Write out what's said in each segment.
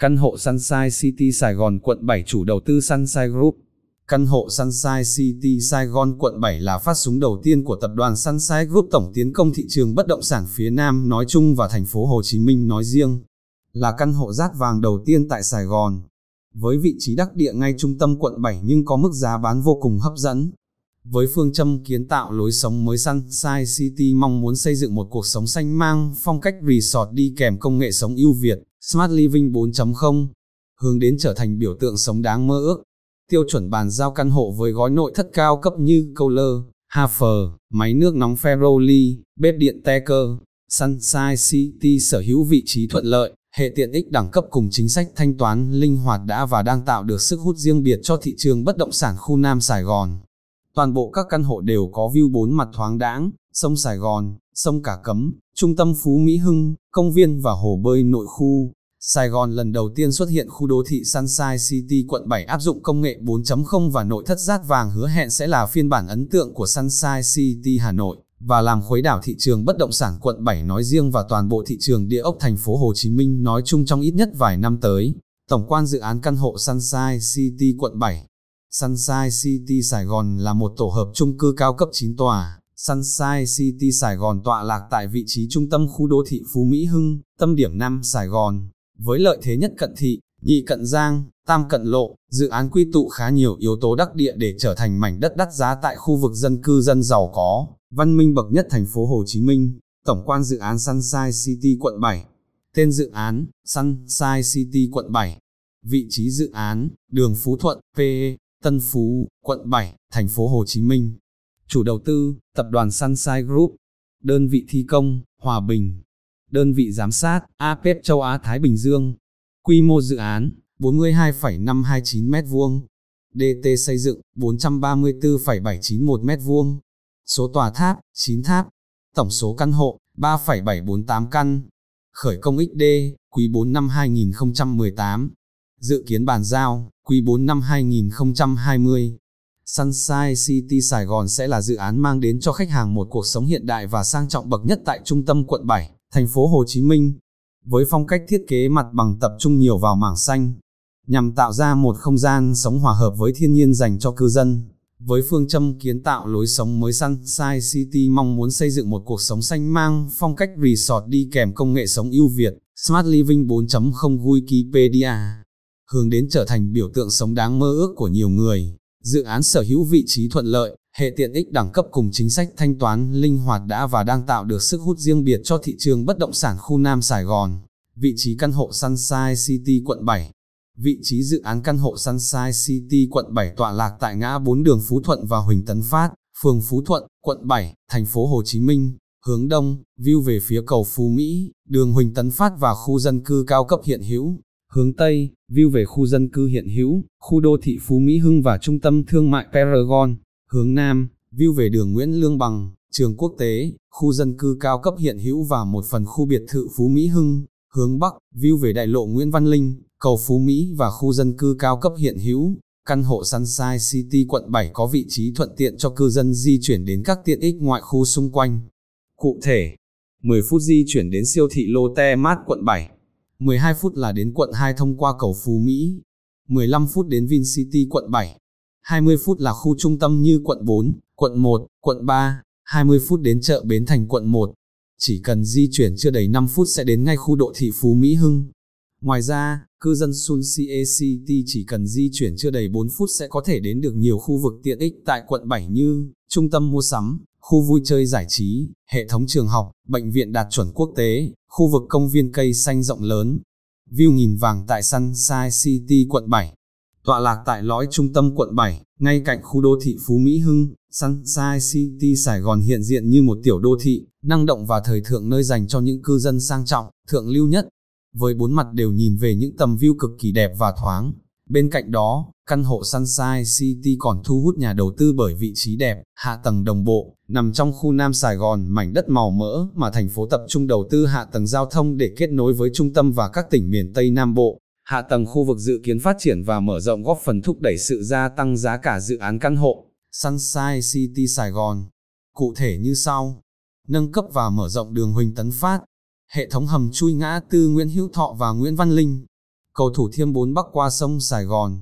Căn hộ Sunshine City Sài Gòn quận 7 chủ đầu tư Sunshine Group. Căn hộ Sunshine City Sài Gòn quận 7 là phát súng đầu tiên của tập đoàn Sunshine Group tổng tiến công thị trường bất động sản phía Nam, nói chung và thành phố Hồ Chí Minh nói riêng. Là căn hộ rát vàng đầu tiên tại Sài Gòn. Với vị trí đắc địa ngay trung tâm quận 7 nhưng có mức giá bán vô cùng hấp dẫn. Với phương châm kiến tạo lối sống mới Sunshine City mong muốn xây dựng một cuộc sống xanh mang phong cách resort đi kèm công nghệ sống ưu Việt, Smart Living 4.0, hướng đến trở thành biểu tượng sống đáng mơ ước. Tiêu chuẩn bàn giao căn hộ với gói nội thất cao cấp như Kohler, Hafer, máy nước nóng Ferroli, bếp điện Teker, Sunshine City sở hữu vị trí thuận lợi, hệ tiện ích đẳng cấp cùng chính sách thanh toán linh hoạt đã và đang tạo được sức hút riêng biệt cho thị trường bất động sản khu Nam Sài Gòn. Toàn bộ các căn hộ đều có view bốn mặt thoáng đãng, sông Sài Gòn, sông Cả Cấm, trung tâm Phú Mỹ Hưng, công viên và hồ bơi nội khu. Sài Gòn lần đầu tiên xuất hiện khu đô thị Sunshine City quận 7 áp dụng công nghệ 4.0 và nội thất rát vàng hứa hẹn sẽ là phiên bản ấn tượng của Sunshine City Hà Nội và làm khuấy đảo thị trường bất động sản quận 7 nói riêng và toàn bộ thị trường địa ốc thành phố Hồ Chí Minh nói chung trong ít nhất vài năm tới. Tổng quan dự án căn hộ Sunshine City quận 7 Sunshine City Sài Gòn là một tổ hợp chung cư cao cấp 9 tòa. Sunshine City Sài Gòn tọa lạc tại vị trí trung tâm khu đô thị Phú Mỹ Hưng, tâm điểm Nam Sài Gòn. Với lợi thế nhất cận thị, nhị cận giang, tam cận lộ, dự án quy tụ khá nhiều yếu tố đắc địa để trở thành mảnh đất đắt giá tại khu vực dân cư dân giàu có, văn minh bậc nhất thành phố Hồ Chí Minh. Tổng quan dự án Sunshine City quận 7. Tên dự án, Sunshine City quận 7. Vị trí dự án, đường Phú Thuận, PE, Tân Phú, quận 7, thành phố Hồ Chí Minh. Chủ đầu tư, tập đoàn Sunshine Group. Đơn vị thi công, Hòa Bình. Đơn vị giám sát, APEP châu Á Thái Bình Dương. Quy mô dự án, 42,529 m2. DT xây dựng, 434,791 m2. Số tòa tháp, 9 tháp. Tổng số căn hộ, 3,748 căn. Khởi công XD, quý 4 năm 2018. Dự kiến bàn giao, quý 4 năm 2020. Sunshine City Sài Gòn sẽ là dự án mang đến cho khách hàng một cuộc sống hiện đại và sang trọng bậc nhất tại trung tâm quận 7, thành phố Hồ Chí Minh. Với phong cách thiết kế mặt bằng tập trung nhiều vào mảng xanh, nhằm tạo ra một không gian sống hòa hợp với thiên nhiên dành cho cư dân. Với phương châm kiến tạo lối sống mới Sunshine City mong muốn xây dựng một cuộc sống xanh mang phong cách resort đi kèm công nghệ sống ưu Việt, Smart Living 4.0 Wikipedia hướng đến trở thành biểu tượng sống đáng mơ ước của nhiều người. Dự án sở hữu vị trí thuận lợi, hệ tiện ích đẳng cấp cùng chính sách thanh toán linh hoạt đã và đang tạo được sức hút riêng biệt cho thị trường bất động sản khu Nam Sài Gòn. Vị trí căn hộ Sunshine City quận 7 Vị trí dự án căn hộ Sunshine City quận 7 tọa lạc tại ngã 4 đường Phú Thuận và Huỳnh Tấn Phát, phường Phú Thuận, quận 7, thành phố Hồ Chí Minh. Hướng đông, view về phía cầu Phú Mỹ, đường Huỳnh Tấn Phát và khu dân cư cao cấp hiện hữu. Hướng Tây, view về khu dân cư hiện hữu, khu đô thị Phú Mỹ Hưng và trung tâm thương mại Paragon. Hướng Nam, view về đường Nguyễn Lương Bằng, trường quốc tế, khu dân cư cao cấp hiện hữu và một phần khu biệt thự Phú Mỹ Hưng. Hướng Bắc, view về đại lộ Nguyễn Văn Linh, cầu Phú Mỹ và khu dân cư cao cấp hiện hữu. Căn hộ Sunshine City quận 7 có vị trí thuận tiện cho cư dân di chuyển đến các tiện ích ngoại khu xung quanh. Cụ thể, 10 phút di chuyển đến siêu thị Lotte Mart quận 7. 12 phút là đến quận 2 thông qua cầu Phú Mỹ, 15 phút đến VinCity quận 7, 20 phút là khu trung tâm như quận 4, quận 1, quận 3, 20 phút đến chợ Bến Thành quận 1. Chỉ cần di chuyển chưa đầy 5 phút sẽ đến ngay khu đô thị Phú Mỹ Hưng. Ngoài ra, cư dân Sun City chỉ cần di chuyển chưa đầy 4 phút sẽ có thể đến được nhiều khu vực tiện ích tại quận 7 như trung tâm mua sắm, khu vui chơi giải trí, hệ thống trường học, bệnh viện đạt chuẩn quốc tế, khu vực công viên cây xanh rộng lớn. View nhìn vàng tại Sunshine City quận 7. Tọa lạc tại lõi trung tâm quận 7, ngay cạnh khu đô thị Phú Mỹ Hưng, Sunshine City Sài Gòn hiện diện như một tiểu đô thị, năng động và thời thượng nơi dành cho những cư dân sang trọng, thượng lưu nhất. Với bốn mặt đều nhìn về những tầm view cực kỳ đẹp và thoáng, Bên cạnh đó, căn hộ Sunshine City còn thu hút nhà đầu tư bởi vị trí đẹp, hạ tầng đồng bộ, nằm trong khu Nam Sài Gòn, mảnh đất màu mỡ mà thành phố tập trung đầu tư hạ tầng giao thông để kết nối với trung tâm và các tỉnh miền Tây Nam Bộ. Hạ tầng khu vực dự kiến phát triển và mở rộng góp phần thúc đẩy sự gia tăng giá cả dự án căn hộ Sunshine City Sài Gòn. Cụ thể như sau: nâng cấp và mở rộng đường Huỳnh Tấn Phát, hệ thống hầm chui ngã tư Nguyễn Hữu Thọ và Nguyễn Văn Linh, cầu Thủ Thiêm 4 bắc qua sông Sài Gòn,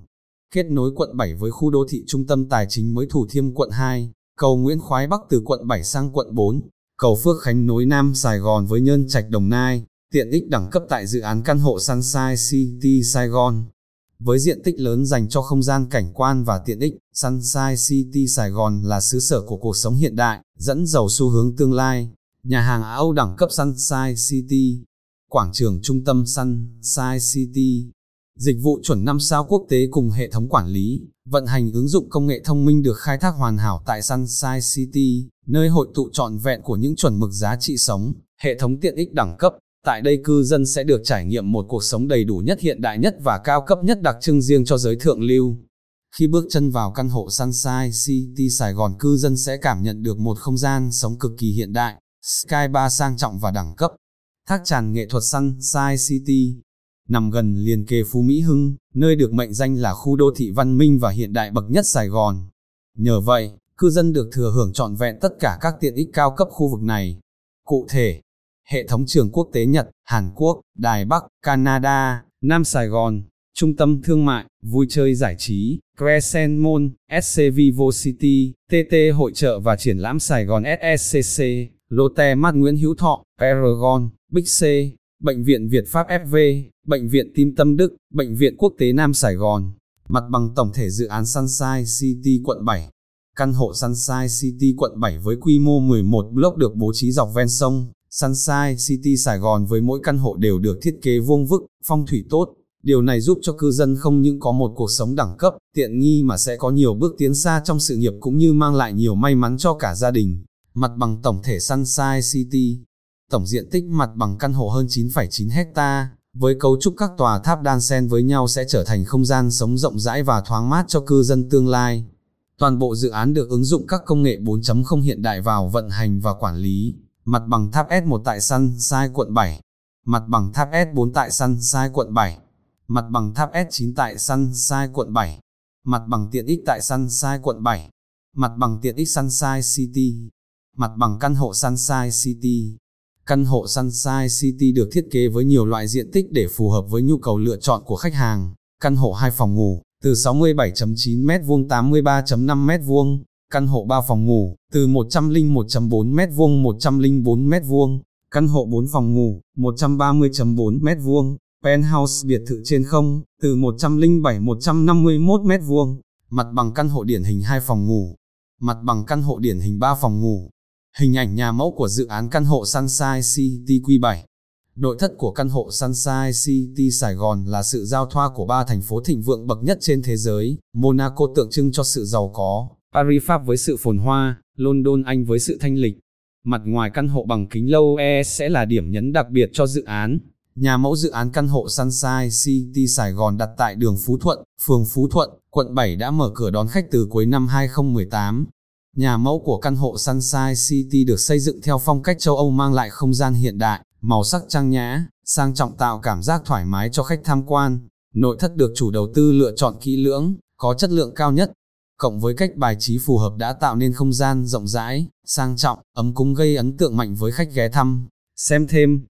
kết nối quận 7 với khu đô thị trung tâm tài chính mới Thủ Thiêm quận 2, cầu Nguyễn Khoái Bắc từ quận 7 sang quận 4, cầu Phước Khánh nối Nam Sài Gòn với Nhân Trạch Đồng Nai, tiện ích đẳng cấp tại dự án căn hộ Sunshine City Sài Gòn. Với diện tích lớn dành cho không gian cảnh quan và tiện ích, Sunshine City Sài Gòn là xứ sở của cuộc sống hiện đại, dẫn dầu xu hướng tương lai. Nhà hàng Âu đẳng cấp Sunshine City, quảng trường trung tâm Sunshine City, dịch vụ chuẩn 5 sao quốc tế cùng hệ thống quản lý, vận hành ứng dụng công nghệ thông minh được khai thác hoàn hảo tại Sunshine City, nơi hội tụ trọn vẹn của những chuẩn mực giá trị sống, hệ thống tiện ích đẳng cấp. Tại đây cư dân sẽ được trải nghiệm một cuộc sống đầy đủ nhất hiện đại nhất và cao cấp nhất đặc trưng riêng cho giới thượng lưu. Khi bước chân vào căn hộ Sunshine City Sài Gòn cư dân sẽ cảm nhận được một không gian sống cực kỳ hiện đại, Sky Bar sang trọng và đẳng cấp. Thác tràn nghệ thuật Sunshine City nằm gần liền kề Phú Mỹ Hưng, nơi được mệnh danh là khu đô thị văn minh và hiện đại bậc nhất Sài Gòn. Nhờ vậy, cư dân được thừa hưởng trọn vẹn tất cả các tiện ích cao cấp khu vực này. Cụ thể, hệ thống trường quốc tế Nhật, Hàn Quốc, Đài Bắc, Canada, Nam Sài Gòn, trung tâm thương mại, vui chơi giải trí, Crescent Mall, SC Vivo City, TT Hội trợ và triển lãm Sài Gòn SSCC, Lotte Mart Nguyễn Hữu Thọ, Paragon, Big C, Bệnh viện Việt Pháp FV, Bệnh viện Tim Tâm Đức, Bệnh viện Quốc tế Nam Sài Gòn, mặt bằng tổng thể dự án Sunshine City quận 7. Căn hộ Sunshine City quận 7 với quy mô 11 block được bố trí dọc ven sông, Sunshine City Sài Gòn với mỗi căn hộ đều được thiết kế vuông vức, phong thủy tốt. Điều này giúp cho cư dân không những có một cuộc sống đẳng cấp, tiện nghi mà sẽ có nhiều bước tiến xa trong sự nghiệp cũng như mang lại nhiều may mắn cho cả gia đình. Mặt bằng tổng thể Sunshine City, tổng diện tích mặt bằng căn hộ hơn 9,9 hecta, với cấu trúc các tòa tháp đan xen với nhau sẽ trở thành không gian sống rộng rãi và thoáng mát cho cư dân tương lai. Toàn bộ dự án được ứng dụng các công nghệ 4.0 hiện đại vào vận hành và quản lý, mặt bằng tháp S1 tại Sunshine quận 7, mặt bằng tháp S4 tại Sunshine quận 7, mặt bằng tháp S9 tại Sunshine quận 7, mặt bằng tiện ích tại Sunshine quận 7, mặt bằng tiện ích Sunshine City, mặt bằng căn hộ Sunshine City. Căn hộ Sunshine City được thiết kế với nhiều loại diện tích để phù hợp với nhu cầu lựa chọn của khách hàng. Căn hộ 2 phòng ngủ, từ 67.9 m2 83.5 m2, căn hộ 3 phòng ngủ, từ 101.4 m2 104 m2, căn hộ 4 phòng ngủ, 130.4 m2, penthouse biệt thự trên không, từ 107 151 m2, mặt bằng căn hộ điển hình 2 phòng ngủ, mặt bằng căn hộ điển hình 3 phòng ngủ, Hình ảnh nhà mẫu của dự án căn hộ Sunshine City Q7 Nội thất của căn hộ Sunshine City Sài Gòn là sự giao thoa của ba thành phố thịnh vượng bậc nhất trên thế giới, Monaco tượng trưng cho sự giàu có, Paris Pháp với sự phồn hoa, London Anh với sự thanh lịch. Mặt ngoài căn hộ bằng kính lâu E sẽ là điểm nhấn đặc biệt cho dự án. Nhà mẫu dự án căn hộ Sunshine City Sài Gòn đặt tại đường Phú Thuận, phường Phú Thuận, quận 7 đã mở cửa đón khách từ cuối năm 2018. Nhà mẫu của căn hộ Sunshine City được xây dựng theo phong cách châu Âu mang lại không gian hiện đại, màu sắc trang nhã, sang trọng tạo cảm giác thoải mái cho khách tham quan. Nội thất được chủ đầu tư lựa chọn kỹ lưỡng, có chất lượng cao nhất. Cộng với cách bài trí phù hợp đã tạo nên không gian rộng rãi, sang trọng, ấm cúng gây ấn tượng mạnh với khách ghé thăm. Xem thêm,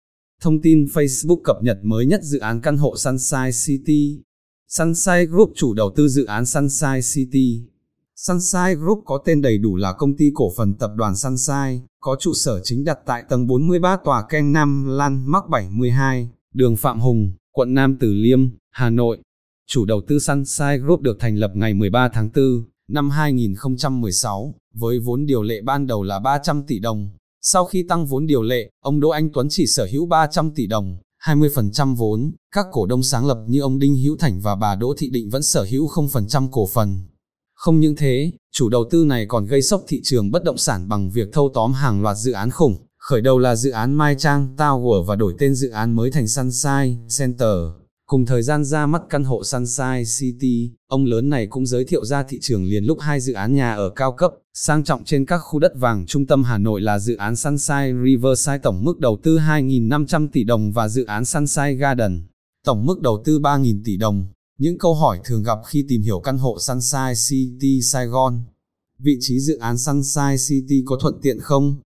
thông tin Facebook cập nhật mới nhất dự án căn hộ Sunshine City. Sunshine Group chủ đầu tư dự án Sunshine City. Sunshine Group có tên đầy đủ là công ty cổ phần tập đoàn Sunshine, có trụ sở chính đặt tại tầng 43 tòa Ken 5 Lan Mắc 72, đường Phạm Hùng, quận Nam Từ Liêm, Hà Nội. Chủ đầu tư Sunshine Group được thành lập ngày 13 tháng 4 năm 2016, với vốn điều lệ ban đầu là 300 tỷ đồng. Sau khi tăng vốn điều lệ, ông Đỗ Anh Tuấn chỉ sở hữu 300 tỷ đồng, 20% vốn, các cổ đông sáng lập như ông Đinh Hữu Thành và bà Đỗ Thị Định vẫn sở hữu 0% cổ phần. Không những thế, chủ đầu tư này còn gây sốc thị trường bất động sản bằng việc thâu tóm hàng loạt dự án khủng, khởi đầu là dự án Mai Trang Tower và đổi tên dự án mới thành Sunshine Center. Cùng thời gian ra mắt căn hộ Sunshine City, ông lớn này cũng giới thiệu ra thị trường liền lúc hai dự án nhà ở cao cấp, sang trọng trên các khu đất vàng trung tâm Hà Nội là dự án Sunshine Riverside tổng mức đầu tư 2.500 tỷ đồng và dự án Sunshine Garden, tổng mức đầu tư 3.000 tỷ đồng. Những câu hỏi thường gặp khi tìm hiểu căn hộ Sunshine City Sài Gòn. Vị trí dự án Sunshine City có thuận tiện không?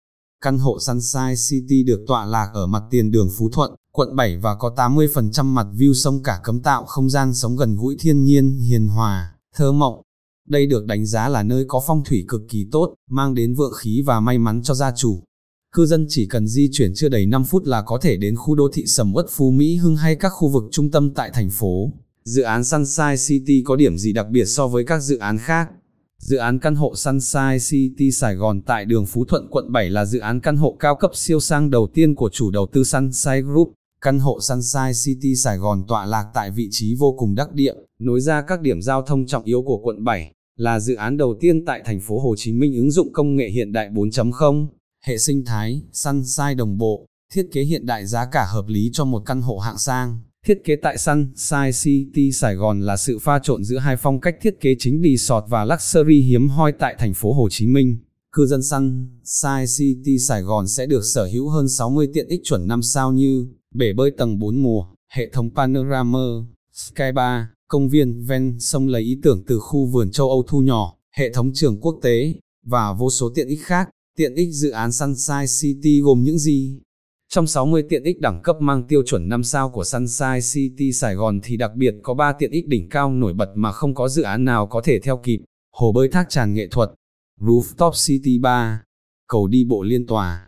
Căn hộ Sunshine City được tọa lạc ở mặt tiền đường Phú Thuận, quận 7 và có 80% mặt view sông cả cấm tạo không gian sống gần gũi thiên nhiên, hiền hòa, thơ mộng. Đây được đánh giá là nơi có phong thủy cực kỳ tốt, mang đến vượng khí và may mắn cho gia chủ. Cư dân chỉ cần di chuyển chưa đầy 5 phút là có thể đến khu đô thị sầm uất Phú Mỹ Hưng hay các khu vực trung tâm tại thành phố. Dự án Sunshine City có điểm gì đặc biệt so với các dự án khác? Dự án căn hộ Sunshine City Sài Gòn tại đường Phú Thuận quận 7 là dự án căn hộ cao cấp siêu sang đầu tiên của chủ đầu tư Sunshine Group. Căn hộ Sunshine City Sài Gòn tọa lạc tại vị trí vô cùng đắc địa, nối ra các điểm giao thông trọng yếu của quận 7, là dự án đầu tiên tại thành phố Hồ Chí Minh ứng dụng công nghệ hiện đại 4.0, hệ sinh thái, Sunshine đồng bộ, thiết kế hiện đại giá cả hợp lý cho một căn hộ hạng sang. Thiết kế tại Sunshine City Sài Gòn là sự pha trộn giữa hai phong cách thiết kế chính resort và luxury hiếm hoi tại thành phố Hồ Chí Minh. Cư dân Sunshine City Sài Gòn sẽ được sở hữu hơn 60 tiện ích chuẩn 5 sao như bể bơi tầng 4 mùa, hệ thống panorama, sky bar, công viên ven sông lấy ý tưởng từ khu vườn châu Âu thu nhỏ, hệ thống trường quốc tế, và vô số tiện ích khác. Tiện ích dự án Sunshine City gồm những gì? Trong 60 tiện ích đẳng cấp mang tiêu chuẩn 5 sao của Sunshine City Sài Gòn thì đặc biệt có 3 tiện ích đỉnh cao nổi bật mà không có dự án nào có thể theo kịp. Hồ bơi thác tràn nghệ thuật, Rooftop City Bar, cầu đi bộ liên tòa.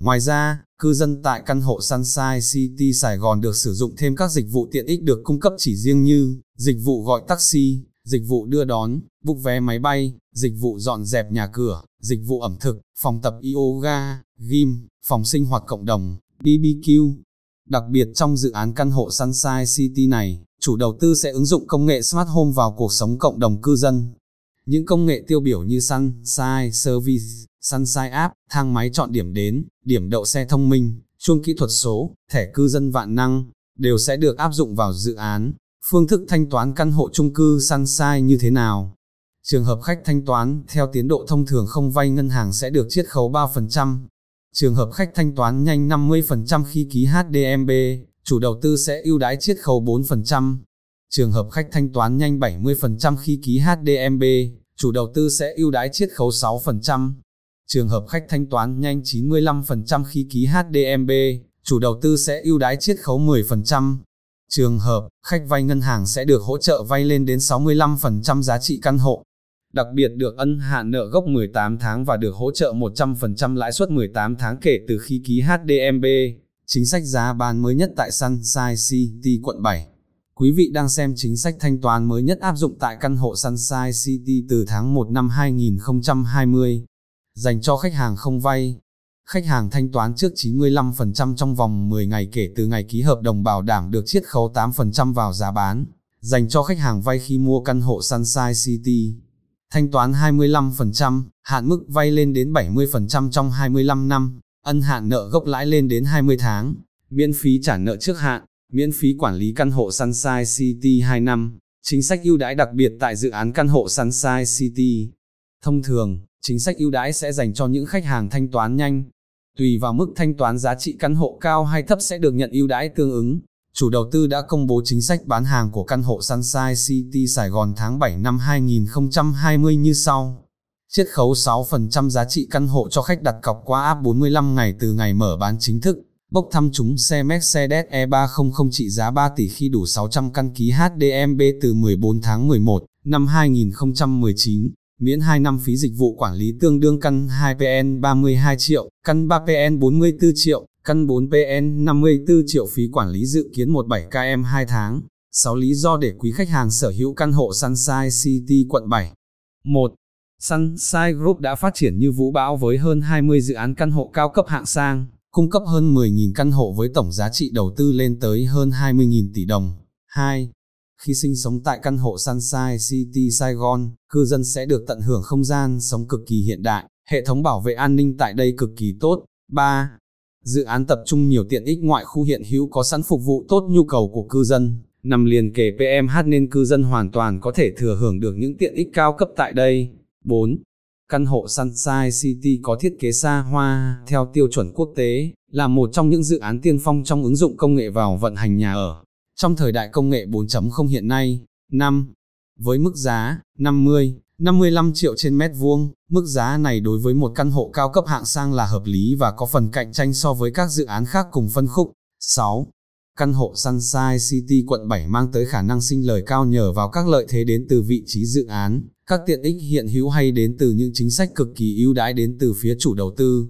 Ngoài ra, cư dân tại căn hộ Sunshine City Sài Gòn được sử dụng thêm các dịch vụ tiện ích được cung cấp chỉ riêng như dịch vụ gọi taxi, dịch vụ đưa đón, bục vé máy bay, dịch vụ dọn dẹp nhà cửa, dịch vụ ẩm thực, phòng tập yoga, gym, phòng sinh hoạt cộng đồng, BBQ. Đặc biệt trong dự án căn hộ Sunshine City này, chủ đầu tư sẽ ứng dụng công nghệ Smart Home vào cuộc sống cộng đồng cư dân. Những công nghệ tiêu biểu như Sunshine Service, Sunshine App, thang máy chọn điểm đến, điểm đậu xe thông minh, chuông kỹ thuật số, thẻ cư dân vạn năng, đều sẽ được áp dụng vào dự án. Phương thức thanh toán căn hộ chung cư Sunshine như thế nào? Trường hợp khách thanh toán theo tiến độ thông thường không vay ngân hàng sẽ được chiết khấu 3%. Trường hợp khách thanh toán nhanh 50% khi ký HDMB, chủ đầu tư sẽ ưu đãi chiết khấu 4%. Trường hợp khách thanh toán nhanh 70% khi ký HDMB, chủ đầu tư sẽ ưu đãi chiết khấu 6%. Trường hợp khách thanh toán nhanh 95% khi ký HDMB, chủ đầu tư sẽ ưu đãi chiết khấu 10%. Trường hợp, khách vay ngân hàng sẽ được hỗ trợ vay lên đến 65% giá trị căn hộ. Đặc biệt được ân hạn nợ gốc 18 tháng và được hỗ trợ 100% lãi suất 18 tháng kể từ khi ký HDMB. Chính sách giá bán mới nhất tại Sunshine City quận 7. Quý vị đang xem chính sách thanh toán mới nhất áp dụng tại căn hộ Sunshine City từ tháng 1 năm 2020. Dành cho khách hàng không vay, khách hàng thanh toán trước 95% trong vòng 10 ngày kể từ ngày ký hợp đồng bảo đảm được chiết khấu 8% vào giá bán. Dành cho khách hàng vay khi mua căn hộ Sunshine City, thanh toán 25%, hạn mức vay lên đến 70% trong 25 năm, ân hạn nợ gốc lãi lên đến 20 tháng, miễn phí trả nợ trước hạn, miễn phí quản lý căn hộ Sunshine City 2 năm, chính sách ưu đãi đặc biệt tại dự án căn hộ Sunshine City. Thông thường, chính sách ưu đãi sẽ dành cho những khách hàng thanh toán nhanh. Tùy vào mức thanh toán giá trị căn hộ cao hay thấp sẽ được nhận ưu đãi tương ứng. Chủ đầu tư đã công bố chính sách bán hàng của căn hộ Sunshine City Sài Gòn tháng 7 năm 2020 như sau. Chiết khấu 6% giá trị căn hộ cho khách đặt cọc qua app 45 ngày từ ngày mở bán chính thức. Bốc thăm chúng xe Mercedes E300 trị giá 3 tỷ khi đủ 600 căn ký HDMB từ 14 tháng 11 năm 2019 miễn 2 năm phí dịch vụ quản lý tương đương căn 2PN 32 triệu, căn 3PN 44 triệu, căn 4PN 54 triệu phí quản lý dự kiến 17KM 2 tháng. 6 lý do để quý khách hàng sở hữu căn hộ Sunshine City quận 7. 1. Sunshine Group đã phát triển như vũ bão với hơn 20 dự án căn hộ cao cấp hạng sang, cung cấp hơn 10.000 căn hộ với tổng giá trị đầu tư lên tới hơn 20.000 tỷ đồng. 2. Khi sinh sống tại căn hộ Sunshine City Sài Gòn, cư dân sẽ được tận hưởng không gian sống cực kỳ hiện đại, hệ thống bảo vệ an ninh tại đây cực kỳ tốt. 3. Dự án tập trung nhiều tiện ích ngoại khu hiện hữu có sẵn phục vụ tốt nhu cầu của cư dân, nằm liền kề PMH nên cư dân hoàn toàn có thể thừa hưởng được những tiện ích cao cấp tại đây. 4. Căn hộ Sunshine City có thiết kế xa hoa, theo tiêu chuẩn quốc tế, là một trong những dự án tiên phong trong ứng dụng công nghệ vào vận hành nhà ở. Trong thời đại công nghệ 4.0 hiện nay, 5. Với mức giá 50, 55 triệu trên mét vuông, mức giá này đối với một căn hộ cao cấp hạng sang là hợp lý và có phần cạnh tranh so với các dự án khác cùng phân khúc. 6. Căn hộ Sunshine City quận 7 mang tới khả năng sinh lời cao nhờ vào các lợi thế đến từ vị trí dự án, các tiện ích hiện hữu hay đến từ những chính sách cực kỳ ưu đãi đến từ phía chủ đầu tư.